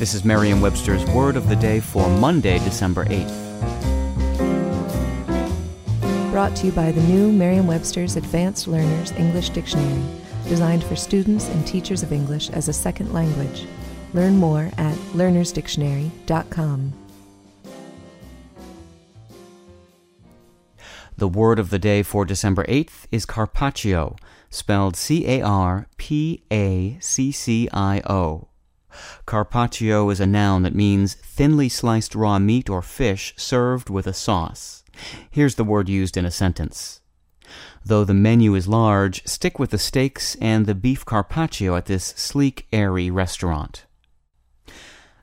This is Merriam Webster's Word of the Day for Monday, December 8th. Brought to you by the new Merriam Webster's Advanced Learners English Dictionary, designed for students and teachers of English as a second language. Learn more at learnersdictionary.com. The word of the day for December 8th is carpaccio, spelled C A R P A C C I O. Carpaccio is a noun that means thinly sliced raw meat or fish served with a sauce. Here's the word used in a sentence. Though the menu is large, stick with the steaks and the beef carpaccio at this sleek, airy restaurant.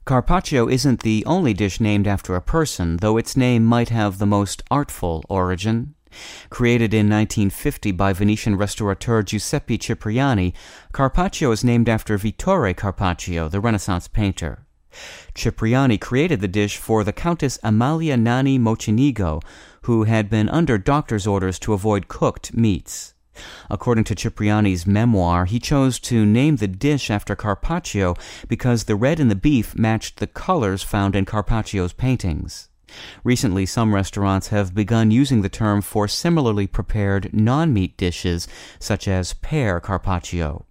Carpaccio isn't the only dish named after a person, though its name might have the most artful origin. Created in 1950 by Venetian restaurateur Giuseppe Cipriani, Carpaccio is named after Vittore Carpaccio, the Renaissance painter. Cipriani created the dish for the Countess Amalia Nani Mocenigo, who had been under doctor's orders to avoid cooked meats. According to Cipriani's memoir, he chose to name the dish after Carpaccio because the red in the beef matched the colors found in Carpaccio's paintings. Recently, some restaurants have begun using the term for similarly prepared non meat dishes, such as pear carpaccio.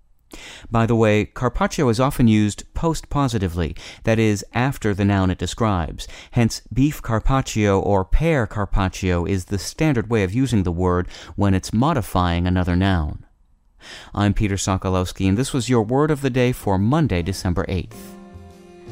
By the way, carpaccio is often used post positively, that is, after the noun it describes. Hence, beef carpaccio or pear carpaccio is the standard way of using the word when it's modifying another noun. I'm Peter Sokolowski, and this was your word of the day for Monday, December 8th.